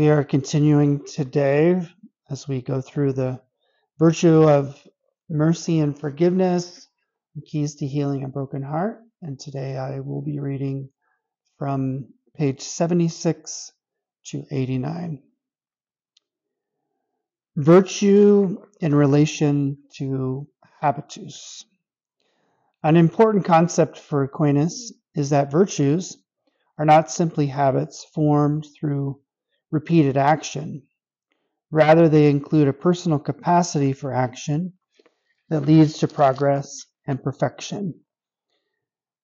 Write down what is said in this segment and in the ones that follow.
We are continuing today as we go through the virtue of mercy and forgiveness, keys to healing a broken heart. And today I will be reading from page 76 to 89. Virtue in relation to habitus. An important concept for Aquinas is that virtues are not simply habits formed through repeated action. Rather, they include a personal capacity for action that leads to progress and perfection.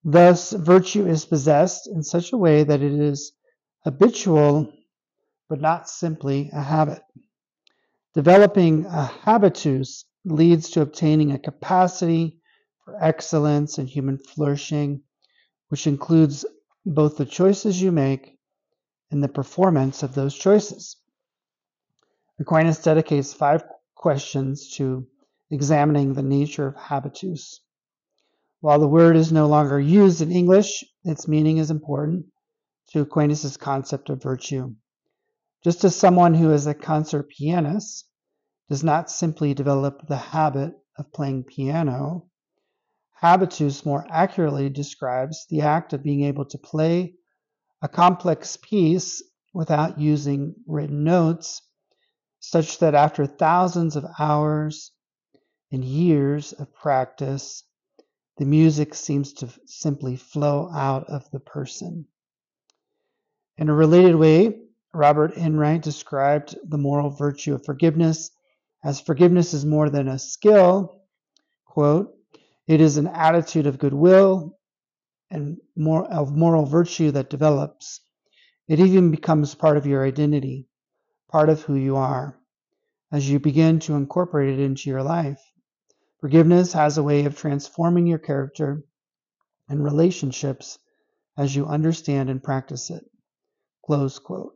Thus, virtue is possessed in such a way that it is habitual, but not simply a habit. Developing a habitus leads to obtaining a capacity for excellence and human flourishing, which includes both the choices you make and the performance of those choices. Aquinas dedicates five questions to examining the nature of habitus. While the word is no longer used in English, its meaning is important to Aquinas' concept of virtue. Just as someone who is a concert pianist does not simply develop the habit of playing piano, Habitus more accurately describes the act of being able to play a complex piece without using written notes, such that after thousands of hours and years of practice, the music seems to simply flow out of the person. In a related way, Robert Enright described the moral virtue of forgiveness as forgiveness is more than a skill, quote, it is an attitude of goodwill and more of moral virtue that develops. It even becomes part of your identity, part of who you are, as you begin to incorporate it into your life. Forgiveness has a way of transforming your character and relationships as you understand and practice it. Close quote.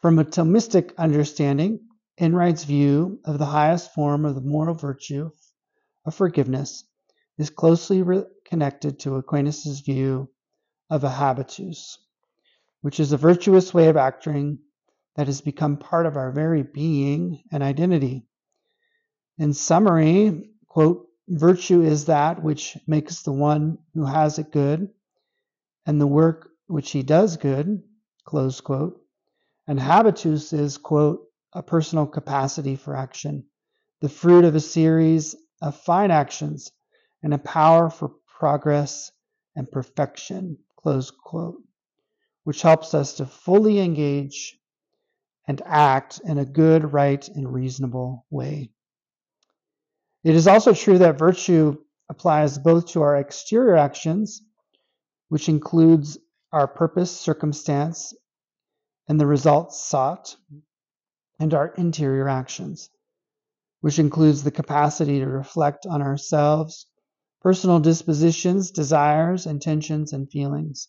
From a Thomistic understanding, Enright's view of the highest form of the moral virtue of forgiveness is closely connected to Aquinas' view of a habitus, which is a virtuous way of acting that has become part of our very being and identity. In summary, quote, virtue is that which makes the one who has it good, and the work which he does good, close quote. And habitus is, quote, a personal capacity for action, the fruit of a series of fine actions and a power for progress and perfection, close quote, which helps us to fully engage and act in a good, right, and reasonable way. It is also true that virtue applies both to our exterior actions, which includes our purpose, circumstance, and the results sought, and our interior actions, which includes the capacity to reflect on ourselves personal dispositions, desires, intentions, and feelings.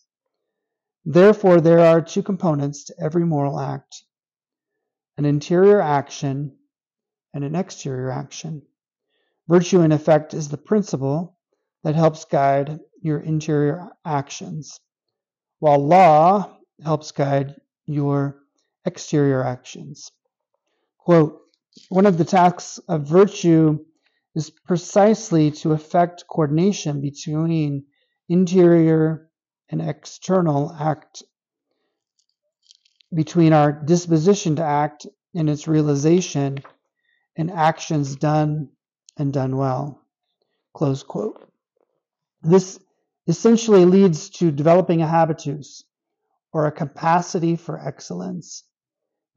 Therefore, there are two components to every moral act an interior action and an exterior action. Virtue, in effect, is the principle that helps guide your interior actions, while law helps guide your exterior actions. Quote, one of the tasks of virtue is precisely to effect coordination between interior and external act, between our disposition to act and its realization and actions done and done well. Close quote. This essentially leads to developing a habitus or a capacity for excellence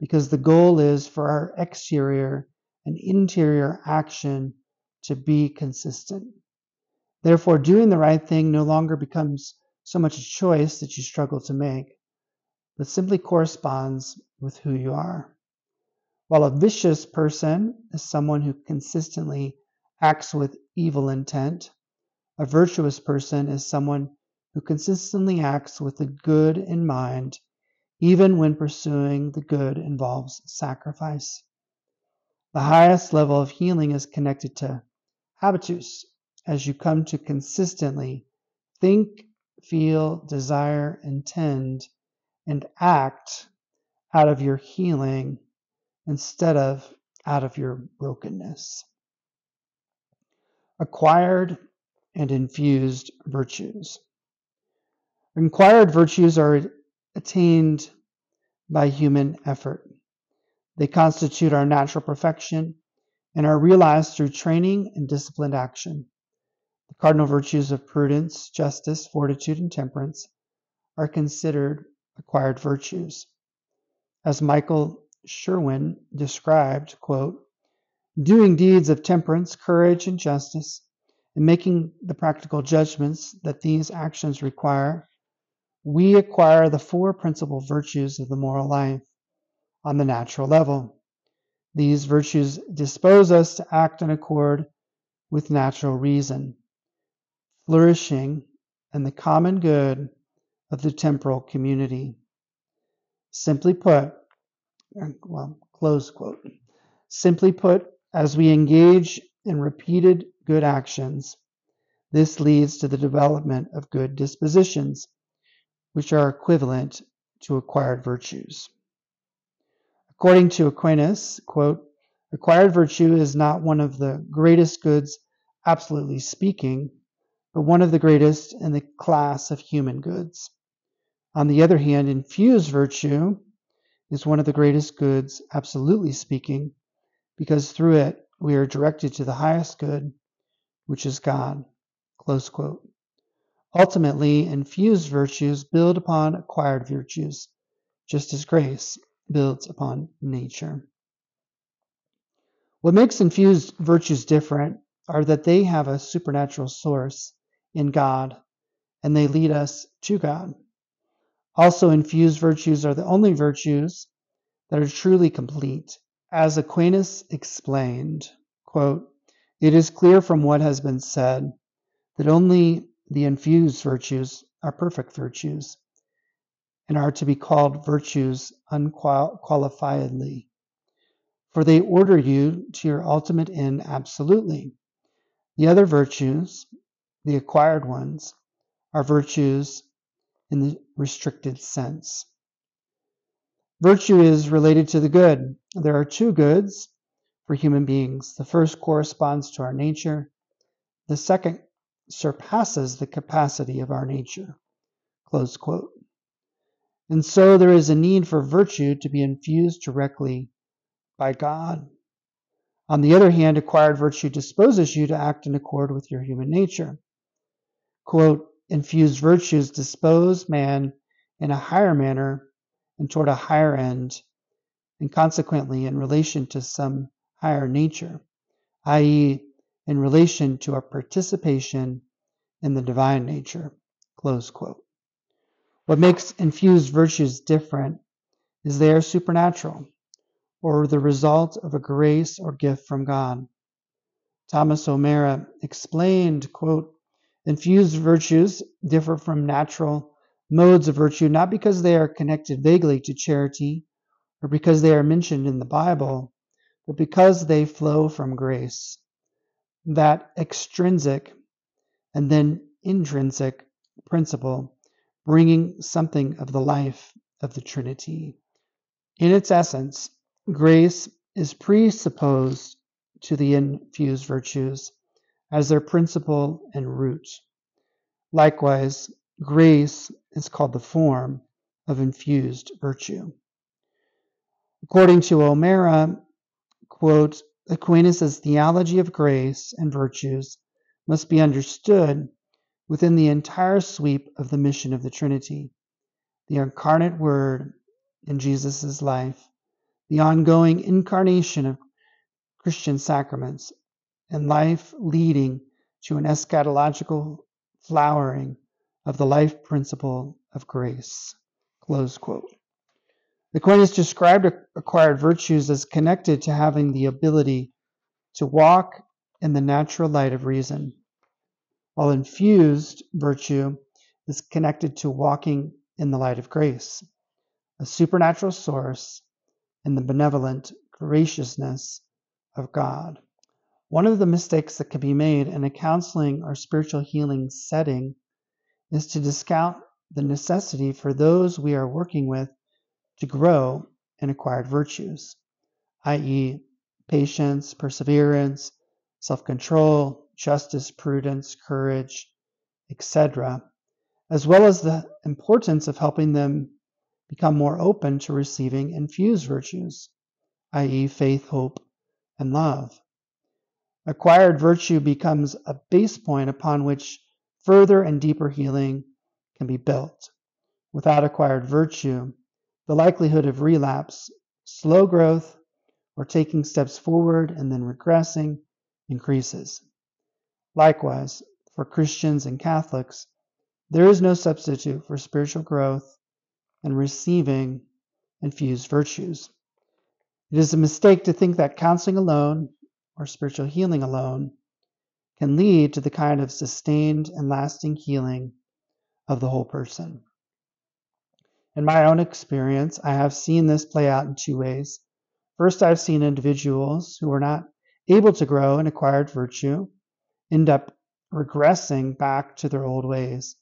because the goal is for our exterior and interior action to be consistent. Therefore, doing the right thing no longer becomes so much a choice that you struggle to make, but simply corresponds with who you are. While a vicious person is someone who consistently acts with evil intent, a virtuous person is someone who consistently acts with the good in mind, even when pursuing the good involves sacrifice. The highest level of healing is connected to habitus as you come to consistently think, feel, desire, intend, and act out of your healing instead of out of your brokenness. Acquired and infused virtues. Acquired virtues are attained by human effort. They constitute our natural perfection and are realized through training and disciplined action. The cardinal virtues of prudence, justice, fortitude, and temperance are considered acquired virtues. As Michael Sherwin described, quote, doing deeds of temperance, courage, and justice, and making the practical judgments that these actions require, we acquire the four principal virtues of the moral life on the natural level. These virtues dispose us to act in accord with natural reason, flourishing and the common good of the temporal community. Simply put, well, close quote. Simply put, as we engage in repeated good actions, this leads to the development of good dispositions, which are equivalent to acquired virtues. According to Aquinas, quote, acquired virtue is not one of the greatest goods, absolutely speaking, but one of the greatest in the class of human goods. On the other hand, infused virtue is one of the greatest goods, absolutely speaking, because through it we are directed to the highest good, which is God. Ultimately, infused virtues build upon acquired virtues, just as grace builds upon nature. What makes infused virtues different are that they have a supernatural source in God and they lead us to God. Also, infused virtues are the only virtues that are truly complete. As Aquinas explained, quote, it is clear from what has been said that only the infused virtues are perfect virtues and are to be called virtues unqualifiedly. For they order you to your ultimate end absolutely. The other virtues, the acquired ones, are virtues in the restricted sense. Virtue is related to the good. There are two goods for human beings. The first corresponds to our nature, the second surpasses the capacity of our nature. Close quote. And so there is a need for virtue to be infused directly by God. On the other hand, acquired virtue disposes you to act in accord with your human nature. Quote, infused virtues dispose man in a higher manner and toward a higher end, and consequently in relation to some higher nature, i.e., in relation to a participation in the divine nature. Close quote. What makes infused virtues different is they are supernatural, or the result of a grace or gift from God. Thomas O'Meara explained, quote, infused virtues differ from natural modes of virtue not because they are connected vaguely to charity or because they are mentioned in the Bible, but because they flow from grace. That extrinsic and then intrinsic principle bringing something of the life of the Trinity. In its essence, grace is presupposed to the infused virtues as their principle and root. Likewise, grace is called the form of infused virtue. According to O'Meara, quote, Aquinas' theology of grace and virtues must be understood within the entire sweep of the mission of the Trinity, the incarnate Word in Jesus' life, the ongoing incarnation of Christian sacraments, and life leading to an eschatological flowering of the life principle of grace. Close quote. Aquinas described acquired virtues as connected to having the ability to walk in the natural light of reason while infused virtue is connected to walking in the light of grace, a supernatural source in the benevolent graciousness of God. One of the mistakes that can be made in a counseling or spiritual healing setting is to discount the necessity for those we are working with to grow in acquired virtues, i.e., patience, perseverance, self control, justice, prudence, courage, etc., as well as the importance of helping them become more open to receiving infused virtues, i.e., faith, hope, and love. Acquired virtue becomes a base point upon which further and deeper healing can be built. Without acquired virtue, the likelihood of relapse, slow growth, or taking steps forward and then regressing increases. Likewise, for Christians and Catholics, there is no substitute for spiritual growth and receiving infused virtues. It is a mistake to think that counseling alone or spiritual healing alone can lead to the kind of sustained and lasting healing of the whole person. In my own experience, I have seen this play out in two ways. First, I've seen individuals who were not able to grow in acquired virtue end up regressing back to their old ways,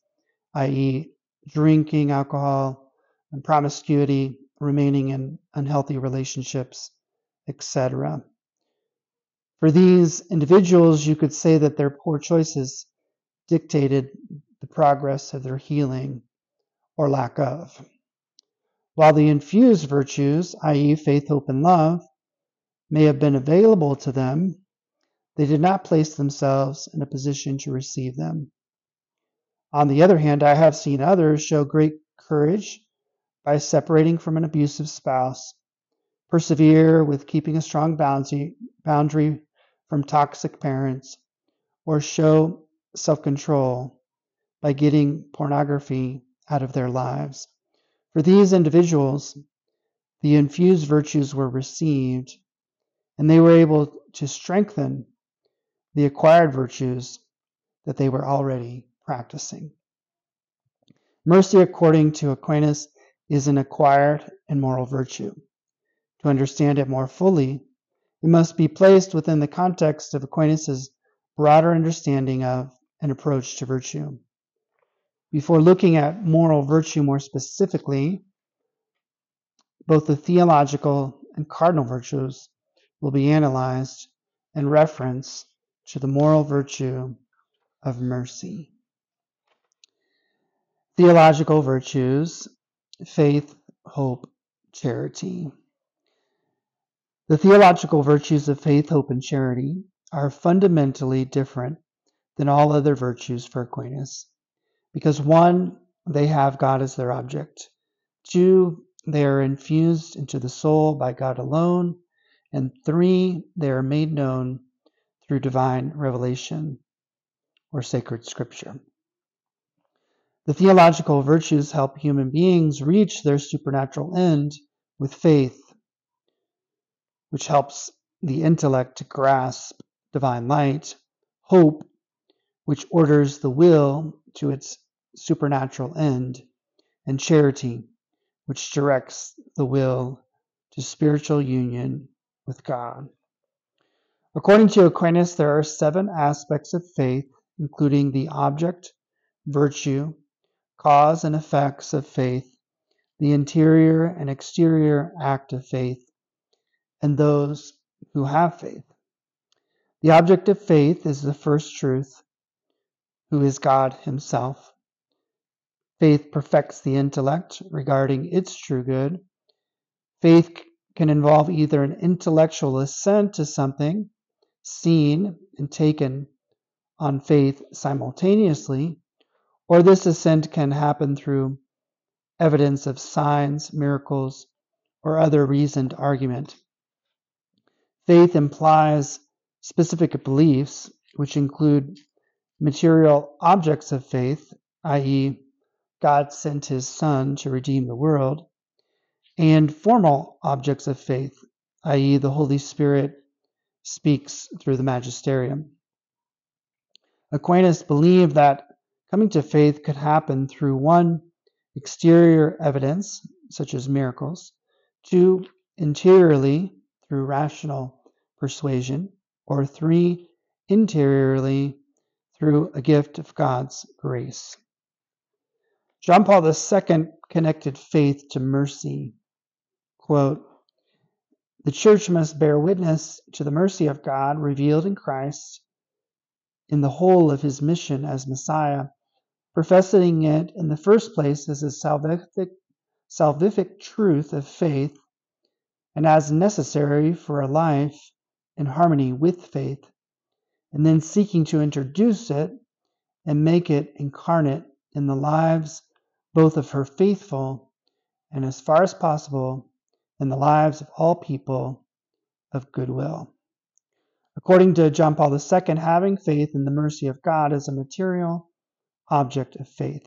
i.e., drinking alcohol and promiscuity, remaining in unhealthy relationships, etc. For these individuals, you could say that their poor choices dictated the progress of their healing or lack of. While the infused virtues, i.e., faith, hope, and love, may have been available to them, they did not place themselves in a position to receive them. On the other hand, I have seen others show great courage by separating from an abusive spouse, persevere with keeping a strong boundary, from toxic parents, or show self control by getting pornography out of their lives. For these individuals, the infused virtues were received, and they were able to strengthen the acquired virtues that they were already practicing. Mercy, according to Aquinas, is an acquired and moral virtue. To understand it more fully, it must be placed within the context of Aquinas' broader understanding of and approach to virtue. Before looking at moral virtue more specifically, both the theological and cardinal virtues will be analyzed in reference to the moral virtue of mercy. Theological virtues faith, hope, charity. The theological virtues of faith, hope, and charity are fundamentally different than all other virtues for Aquinas because one, they have God as their object. Two, they are infused into the soul by God alone. And three, they are made known through divine revelation or sacred scripture. The theological virtues help human beings reach their supernatural end with faith, which helps the intellect to grasp divine light, hope, which orders the will to its supernatural end, and charity, which directs the will to spiritual union with God. According to Aquinas, there are seven aspects of faith, including the object, virtue, cause and effects of faith, the interior and exterior act of faith, and those who have faith. The object of faith is the first truth, who is God Himself. Faith perfects the intellect regarding its true good. Faith can involve either an intellectual assent to something seen and taken on faith simultaneously, or this assent can happen through evidence of signs, miracles, or other reasoned argument. Faith implies specific beliefs, which include material objects of faith, i.e., God sent his Son to redeem the world, and formal objects of faith, i.e., the Holy Spirit speaks through the magisterium. Aquinas believed that coming to faith could happen through one, exterior evidence, such as miracles, two, interiorly, through rational persuasion, or three, interiorly, through a gift of God's grace. John Paul II connected faith to mercy. Quote, the church must bear witness to the mercy of God revealed in Christ in the whole of his mission as Messiah, professing it in the first place as a salvific, salvific truth of faith and as necessary for a life in harmony with faith, and then seeking to introduce it and make it incarnate in the lives both of her faithful and, as far as possible, in the lives of all people of goodwill. According to John Paul II, having faith in the mercy of God is a material object of faith.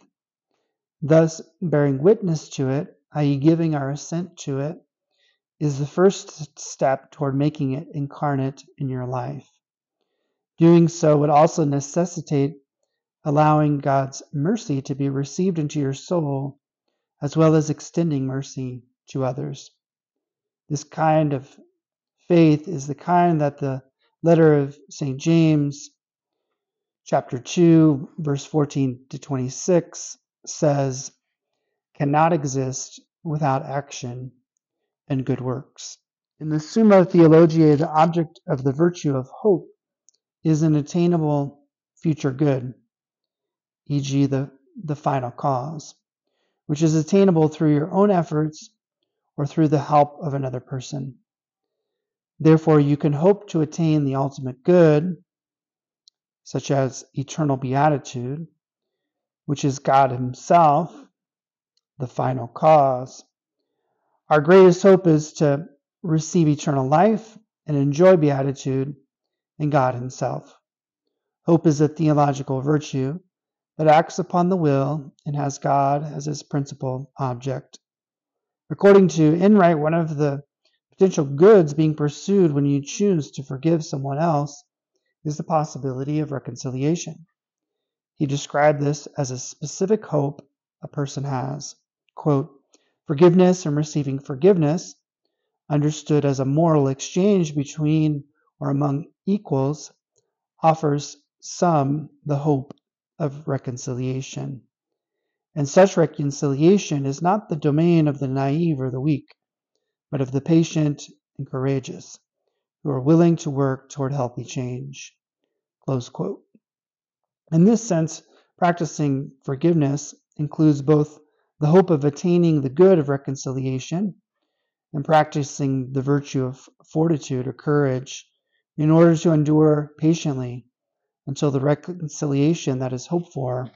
Thus, bearing witness to it, i.e., giving our assent to it, is the first step toward making it incarnate in your life. Doing so would also necessitate allowing God's mercy to be received into your soul, as well as extending mercy to others. This kind of faith is the kind that the letter of St. James, chapter 2, verse 14 to 26, says, cannot exist without action and good works. In the Summa Theologiae, the object of the virtue of hope is an attainable future good, e.g., the, the final cause, which is attainable through your own efforts or through the help of another person. Therefore, you can hope to attain the ultimate good, such as eternal beatitude, which is God Himself, the final cause. Our greatest hope is to receive eternal life and enjoy beatitude in God Himself. Hope is a theological virtue that acts upon the will and has God as its principal object. According to Enright, one of the potential goods being pursued when you choose to forgive someone else is the possibility of reconciliation. He described this as a specific hope a person has. Quote, forgiveness and receiving forgiveness, understood as a moral exchange between or among equals, offers some the hope of reconciliation. And such reconciliation is not the domain of the naive or the weak but of the patient and courageous who are willing to work toward healthy change. Close quote. In this sense, practicing forgiveness includes both the hope of attaining the good of reconciliation and practicing the virtue of fortitude or courage in order to endure patiently until the reconciliation that is hoped for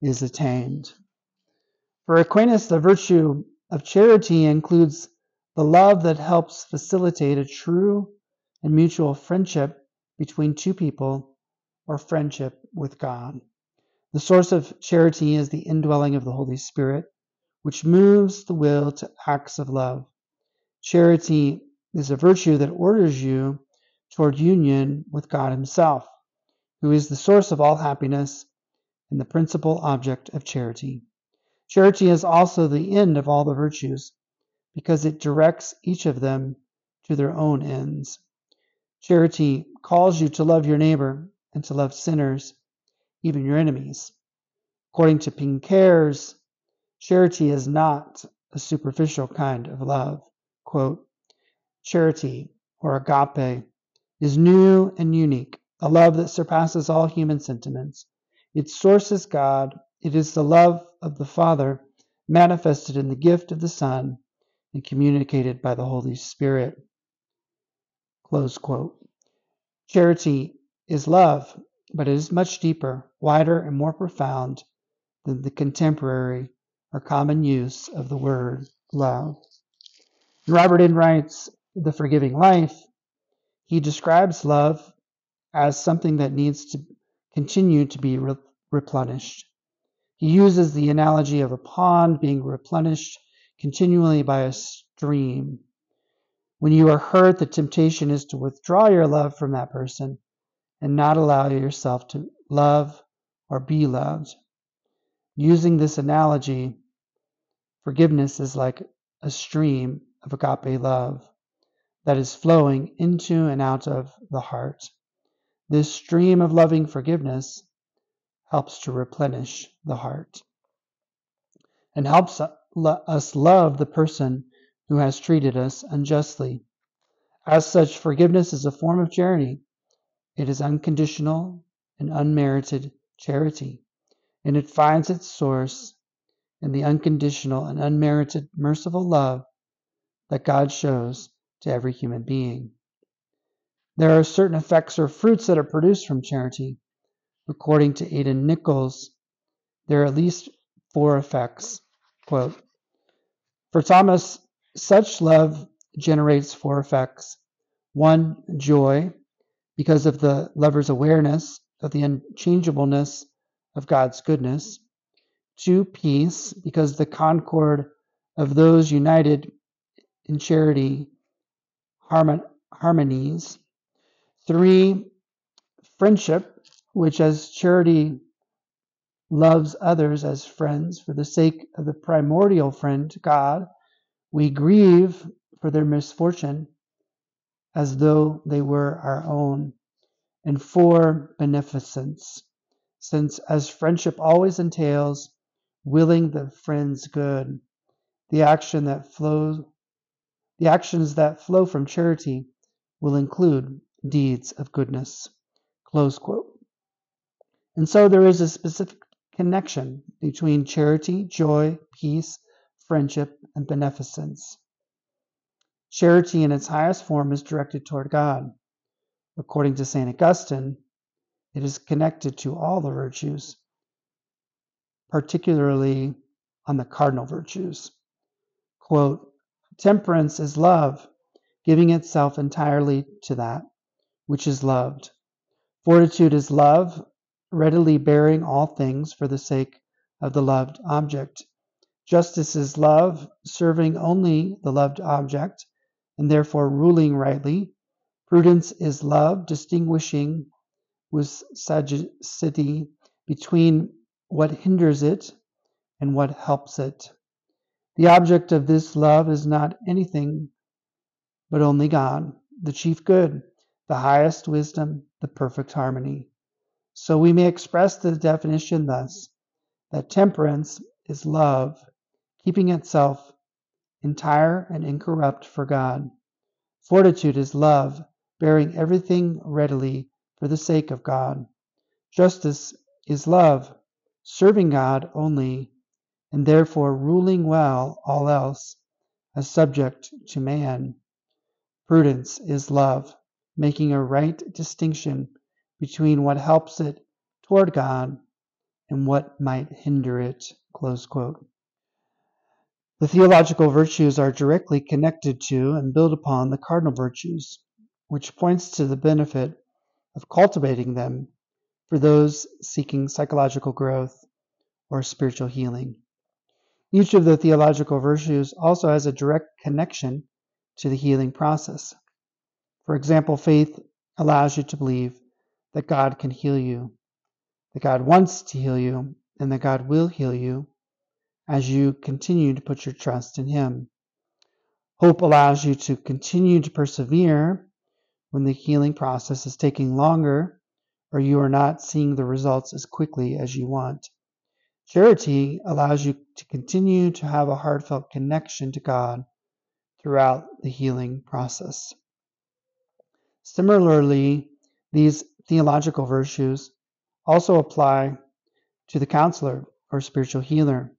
is attained. For Aquinas, the virtue of charity includes the love that helps facilitate a true and mutual friendship between two people or friendship with God. The source of charity is the indwelling of the Holy Spirit, which moves the will to acts of love. Charity is a virtue that orders you toward union with God Himself, who is the source of all happiness and the principal object of charity. Charity is also the end of all the virtues because it directs each of them to their own ends. Charity calls you to love your neighbor and to love sinners, even your enemies. According to Pinckaers, charity is not a superficial kind of love. Quote, charity, or agape, is new and unique, a love that surpasses all human sentiments. Its source is God. It is the love of the Father manifested in the gift of the Son and communicated by the Holy Spirit. Close quote. Charity is love, but it is much deeper, wider, and more profound than the contemporary or common use of the word love. Robert Enright's The Forgiving Life, he describes love as something that needs to continue to be re- replenished. He uses the analogy of a pond being replenished continually by a stream. When you are hurt, the temptation is to withdraw your love from that person and not allow yourself to love or be loved. Using this analogy, forgiveness is like a stream of agape love that is flowing into and out of the heart. This stream of loving forgiveness helps to replenish the heart and helps us love the person who has treated us unjustly. As such, forgiveness is a form of charity. It is unconditional and unmerited charity, and it finds its source in the unconditional and unmerited merciful love that God shows to every human being. There are certain effects or fruits that are produced from charity. According to Aidan Nichols, there are at least four effects. Quote, For Thomas, such love generates four effects. One, joy, because of the lover's awareness of the unchangeableness of God's goodness. Two, peace, because the concord of those united in charity harmonies. Three, friendship, which as charity loves others as friends for the sake of the primordial friend, God, we grieve for their misfortune as though they were our own. And for beneficence, since as friendship always entails willing the friend's good, the action that flows the actions that flow from charity will include deeds of goodness. Close quote. And so there is a specific connection between charity, joy, peace, friendship, and beneficence. Charity in its highest form is directed toward God. According to St. Augustine, it is connected to all the virtues, particularly on the cardinal virtues. Quote, Temperance is love, giving itself entirely to that which is loved. Fortitude is love, readily bearing all things for the sake of the loved object. Justice is love, serving only the loved object, and therefore ruling rightly. Prudence is love, distinguishing with sagacity between what hinders it and what helps it. The object of this love is not anything but only God, the chief good, the highest wisdom, the perfect harmony. So we may express the definition thus that temperance is love, keeping itself entire and incorrupt for God. Fortitude is love, bearing everything readily for the sake of God. Justice is love, serving God only and therefore ruling well all else as subject to man. Prudence is love, making a right distinction between what helps it toward God and what might hinder it. The theological virtues are directly connected to and build upon the cardinal virtues, which points to the benefit of cultivating them for those seeking psychological growth or spiritual healing. Each of the theological virtues also has a direct connection to the healing process. For example, faith allows you to believe that God can heal you, that God wants to heal you, and that God will heal you as you continue to put your trust in Him. Hope allows you to continue to persevere when the healing process is taking longer or you are not seeing the results as quickly as you want. Charity allows you to continue to have a heartfelt connection to God throughout the healing process. Similarly, these theological virtues also apply to the counselor or spiritual healer.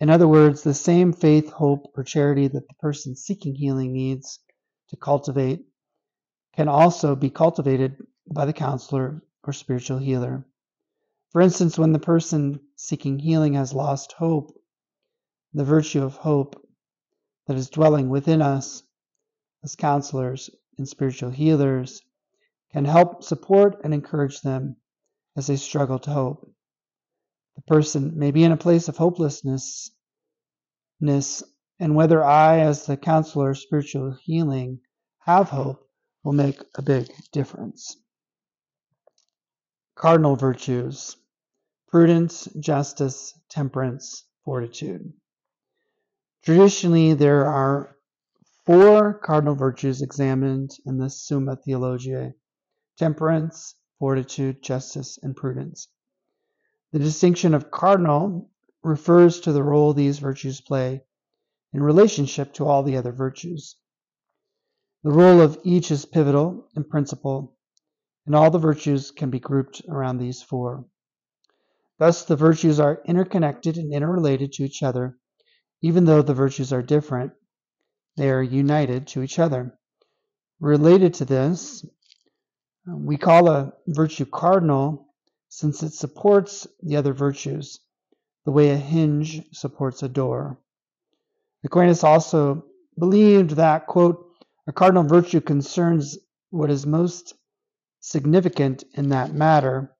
In other words, the same faith, hope, or charity that the person seeking healing needs to cultivate can also be cultivated by the counselor or spiritual healer. For instance, when the person seeking healing has lost hope, the virtue of hope that is dwelling within us as counselors and spiritual healers can help support and encourage them as they struggle to hope. The person may be in a place of hopelessness, and whether I, as the counselor of spiritual healing, have hope will make a big difference. Cardinal virtues prudence, justice, temperance, fortitude. Traditionally, there are four cardinal virtues examined in the Summa Theologiae temperance, fortitude, justice, and prudence. The distinction of cardinal refers to the role these virtues play in relationship to all the other virtues. The role of each is pivotal and principal, and all the virtues can be grouped around these four. Thus, the virtues are interconnected and interrelated to each other. Even though the virtues are different, they are united to each other. Related to this, Um, we call a virtue cardinal since it supports the other virtues, the way a hinge supports a door. Aquinas also believed that, quote, a cardinal virtue concerns what is most significant in that matter,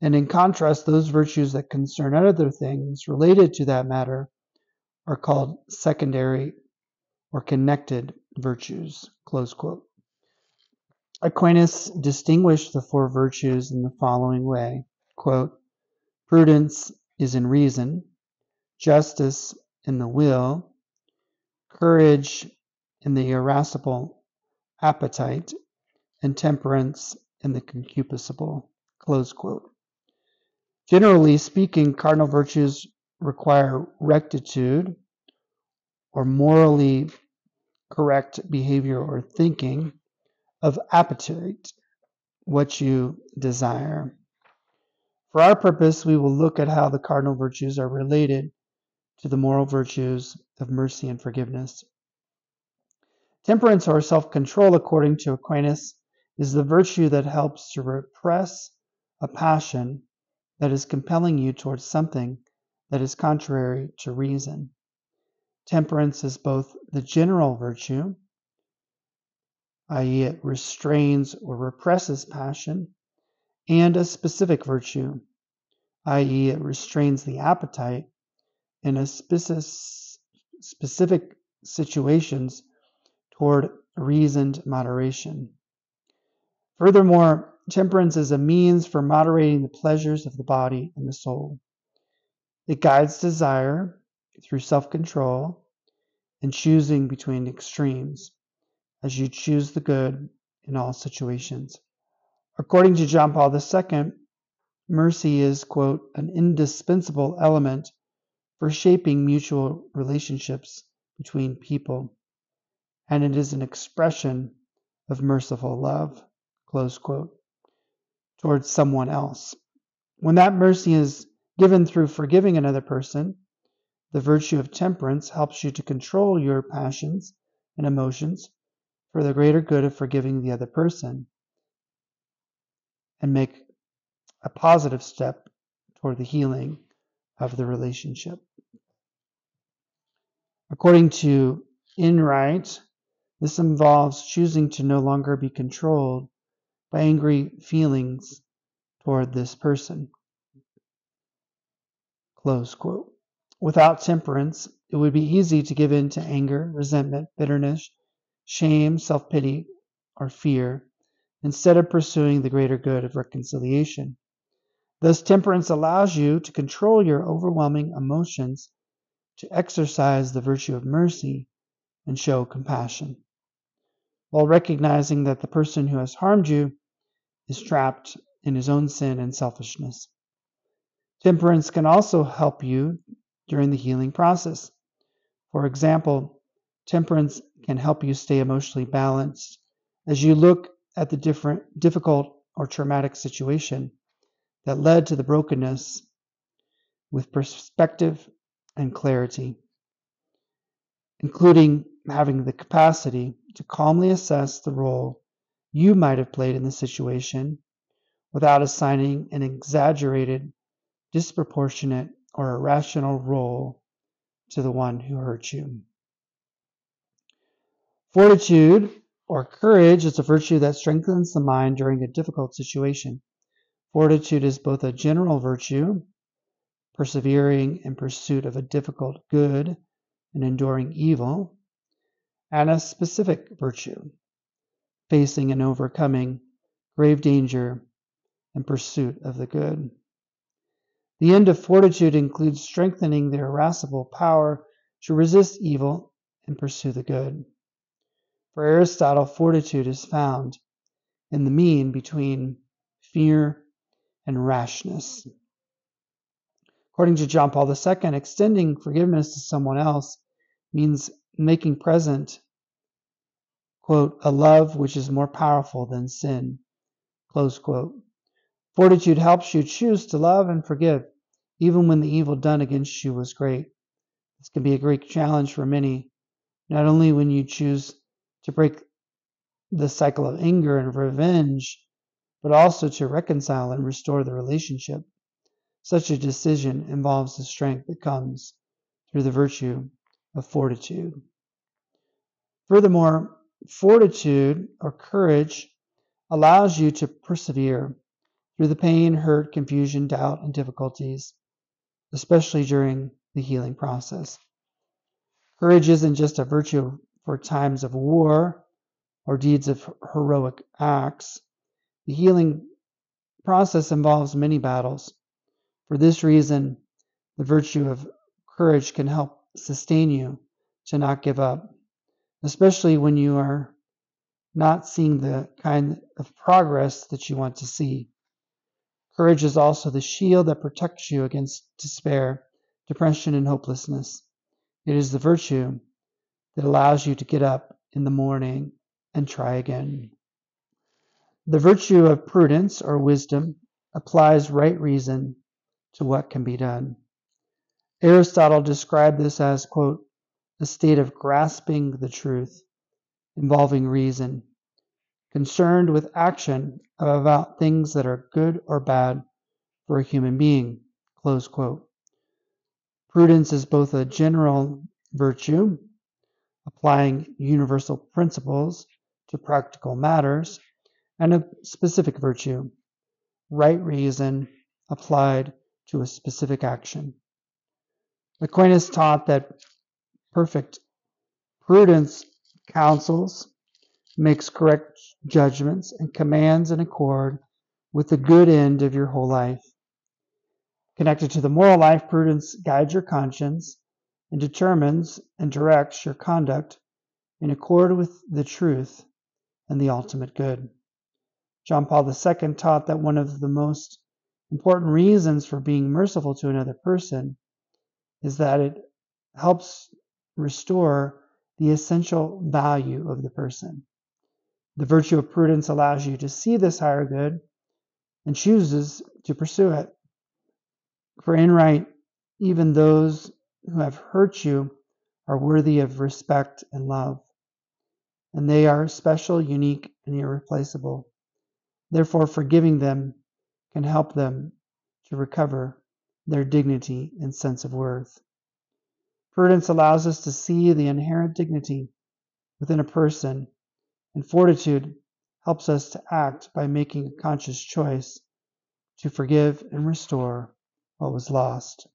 and in contrast, those virtues that concern other things related to that matter are called secondary or connected virtues. Close quote. Aquinas distinguished the four virtues in the following way. Quote, Prudence is in reason, justice in the will, courage in the irascible appetite, and temperance in the concupiscible. Generally speaking, cardinal virtues require rectitude or morally correct behavior or thinking of appetite, what you desire. For our purpose, we will look at how the cardinal virtues are related to the moral virtues of mercy and forgiveness. Temperance or self control, according to Aquinas, is the virtue that helps to repress a passion that is compelling you towards something that is contrary to reason. Temperance is both the general virtue, i.e., it restrains or represses passion, and a specific virtue, i.e., it restrains the appetite in a specific situations toward reasoned moderation. Furthermore, temperance is a means for moderating the pleasures of the body and the soul. It guides desire through self control and choosing between extremes as you choose the good in all situations. According to John Paul II, mercy is, quote, an indispensable element for shaping mutual relationships between people and it is an expression of merciful love, close quote, towards someone else. When that mercy is given through forgiving another person, the virtue of temperance helps you to control your passions and emotions for the greater good of forgiving the other person and make a positive step toward the healing of the relationship. According to Enright, this involves choosing to no longer be controlled by angry feelings toward this person. Close quote. Without temperance, it would be easy to give in to anger, resentment, bitterness, shame, self pity, or fear, instead of pursuing the greater good of reconciliation. Thus, temperance allows you to control your overwhelming emotions, to exercise the virtue of mercy, and show compassion while recognizing that the person who has harmed you is trapped in his own sin and selfishness. Temperance can also help you during the healing process. For example, temperance can help you stay emotionally balanced as you look at the different difficult or traumatic situation that led to the brokenness with perspective and clarity, including having the capacity to calmly assess the role you might have played in the situation without assigning an exaggerated, disproportionate, or irrational role to the one who hurt you. Fortitude or courage is a virtue that strengthens the mind during a difficult situation. Fortitude is both a general virtue, persevering in pursuit of a difficult good and enduring evil, and a specific virtue, facing and overcoming grave danger in pursuit of the good. The end of fortitude includes strengthening the irascible power to resist evil and pursue the good. For Aristotle, fortitude is found in the mean between fear and rashness. According to John Paul II, extending forgiveness to someone else means making present, quote, a love which is more powerful than sin, close quote. Fortitude helps you choose to love and forgive, even when the evil done against you was great. This can be a great challenge for many, not only when you choose to break the cycle of anger and revenge, but also to reconcile and restore the relationship. Such a decision involves the strength that comes through the virtue of fortitude. Furthermore, fortitude or courage allows you to persevere through the pain, hurt, confusion, doubt, and difficulties, especially during the healing process. Courage isn't just a virtue for times of war or deeds of heroic acts. The healing process involves many battles. For this reason, the virtue of courage can help sustain you to not give up, especially when you are not seeing the kind of progress that you want to see. Courage is also the shield that protects you against despair, depression, and hopelessness. It is the virtue that allows you to get up in the morning and try again. The virtue of prudence or wisdom applies right reason to what can be done. Aristotle described this as, quote, a state of grasping the truth, involving reason, concerned with action about things that are good or bad for a human being. Close quote. Prudence is both a general virtue, applying universal principles to practical matters, and a specific virtue, right reason applied to a specific action. Aquinas taught that perfect prudence counsels makes correct judgments, and commands in accord with the good end of your whole life. Connected to the moral life, prudence guides your conscience and determines and directs your conduct in accord with the truth and the ultimate good. John Paul II taught that one of the most important reasons for being merciful to another person is that it helps restore the essential value of the person. The virtue of prudence allows you to see this higher good and chooses to pursue it. For Enright, even those who have hurt you are worthy of respect and love, and they are special, unique, and irreplaceable. Therefore, forgiving them can help them to recover their dignity and sense of worth. Prudence allows us to see the inherent dignity within a person and fortitude helps us to act by making a conscious choice to forgive and restore what was lost.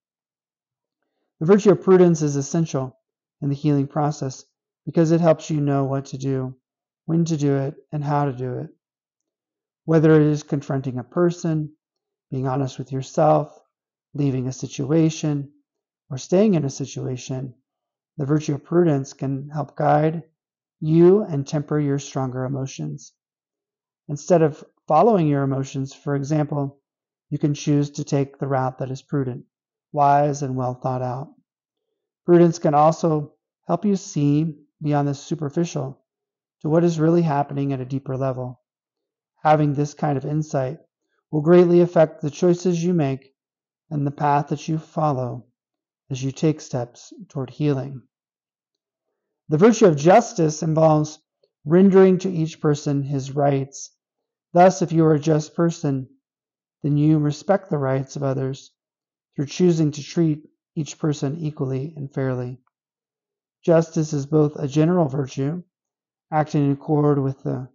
The virtue of prudence is essential in the healing process because it helps you know what to do, when to do it, and how to do it. Whether it is confronting a person, being honest with yourself, leaving a situation, or staying in a situation, the virtue of prudence can help guide you and temper your stronger emotions. Instead of following your emotions, for example, you can choose to take the route that is prudent, wise, and well thought out. Prudence can also help you see beyond the superficial to what is really happening at a deeper level. Having this kind of insight will greatly affect the choices you make and the path that you follow as you take steps toward healing. The virtue of justice involves rendering to each person his rights. Thus, if you are a just person, then you respect the rights of others through choosing to treat each person equally and fairly. Justice is both a general virtue, acting in accord with the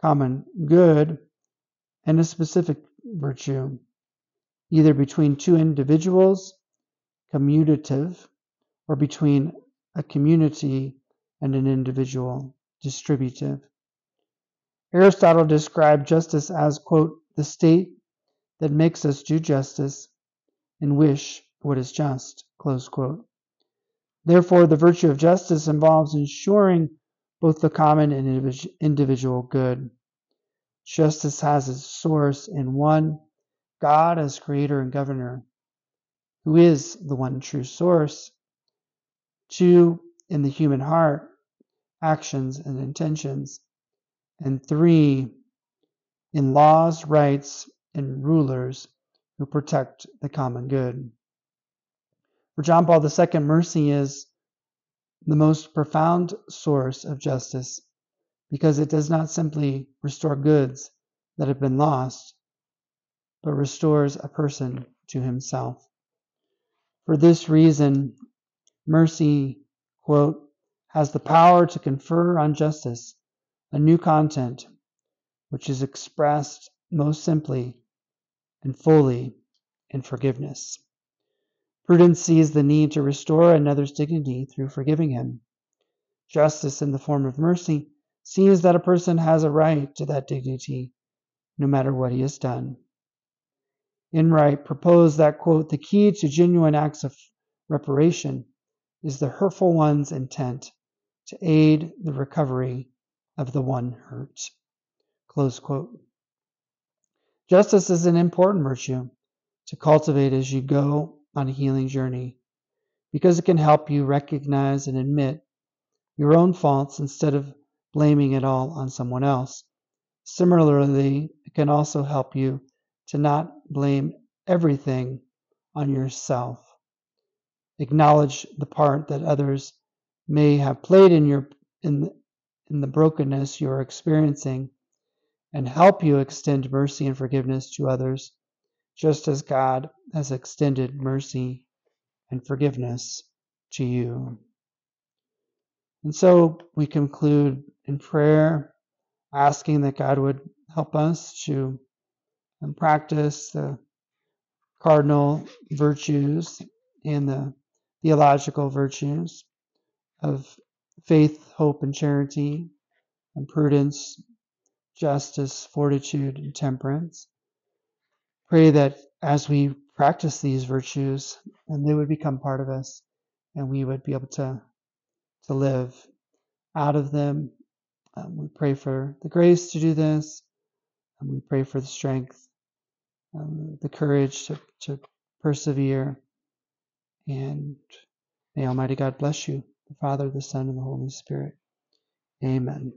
common good, and a specific virtue, either between two individuals, commutative, or between a community and an individual, distributive. Aristotle described justice as, quote, the state that makes us do justice and wish what is just. Therefore, the virtue of justice involves ensuring both the common and individual good. Justice has its source in one, God as creator and governor, who is the one true source. Two, in the human heart, actions, and intentions. And three, in laws, rights, and rulers who protect the common good. For John Paul II, mercy is the most profound source of justice because it does not simply restore goods that have been lost, but restores a person to himself. For this reason, mercy, quote, has the power to confer on justice a new content, which is expressed most simply and fully in forgiveness. Prudence sees the need to restore another's dignity through forgiving him. Justice, in the form of mercy, sees that a person has a right to that dignity no matter what he has done. Enright proposed that, quote, the key to genuine acts of reparation is the hurtful one's intent to aid the recovery of the one hurt. Close quote. Justice is an important virtue to cultivate as you go on a healing journey because it can help you recognize and admit your own faults instead of blaming it all on someone else. Similarly, it can also help you to not blame everything on yourself. Acknowledge the part that others may have played in your in the, in the brokenness you're experiencing and help you extend mercy and forgiveness to others, just as God has extended mercy and forgiveness to you. And so we conclude in prayer, asking that God would help us to um, practice the cardinal virtues and the theological virtues of faith, hope, and charity, and prudence, justice, fortitude, and temperance. Pray that as we practice these virtues, and they would become part of us, and we would be able to, to live out of them. Um, we pray for the grace to do this, and we pray for the strength, um, the courage to, to persevere. And may Almighty God bless you, the Father, the Son, and the Holy Spirit. Amen.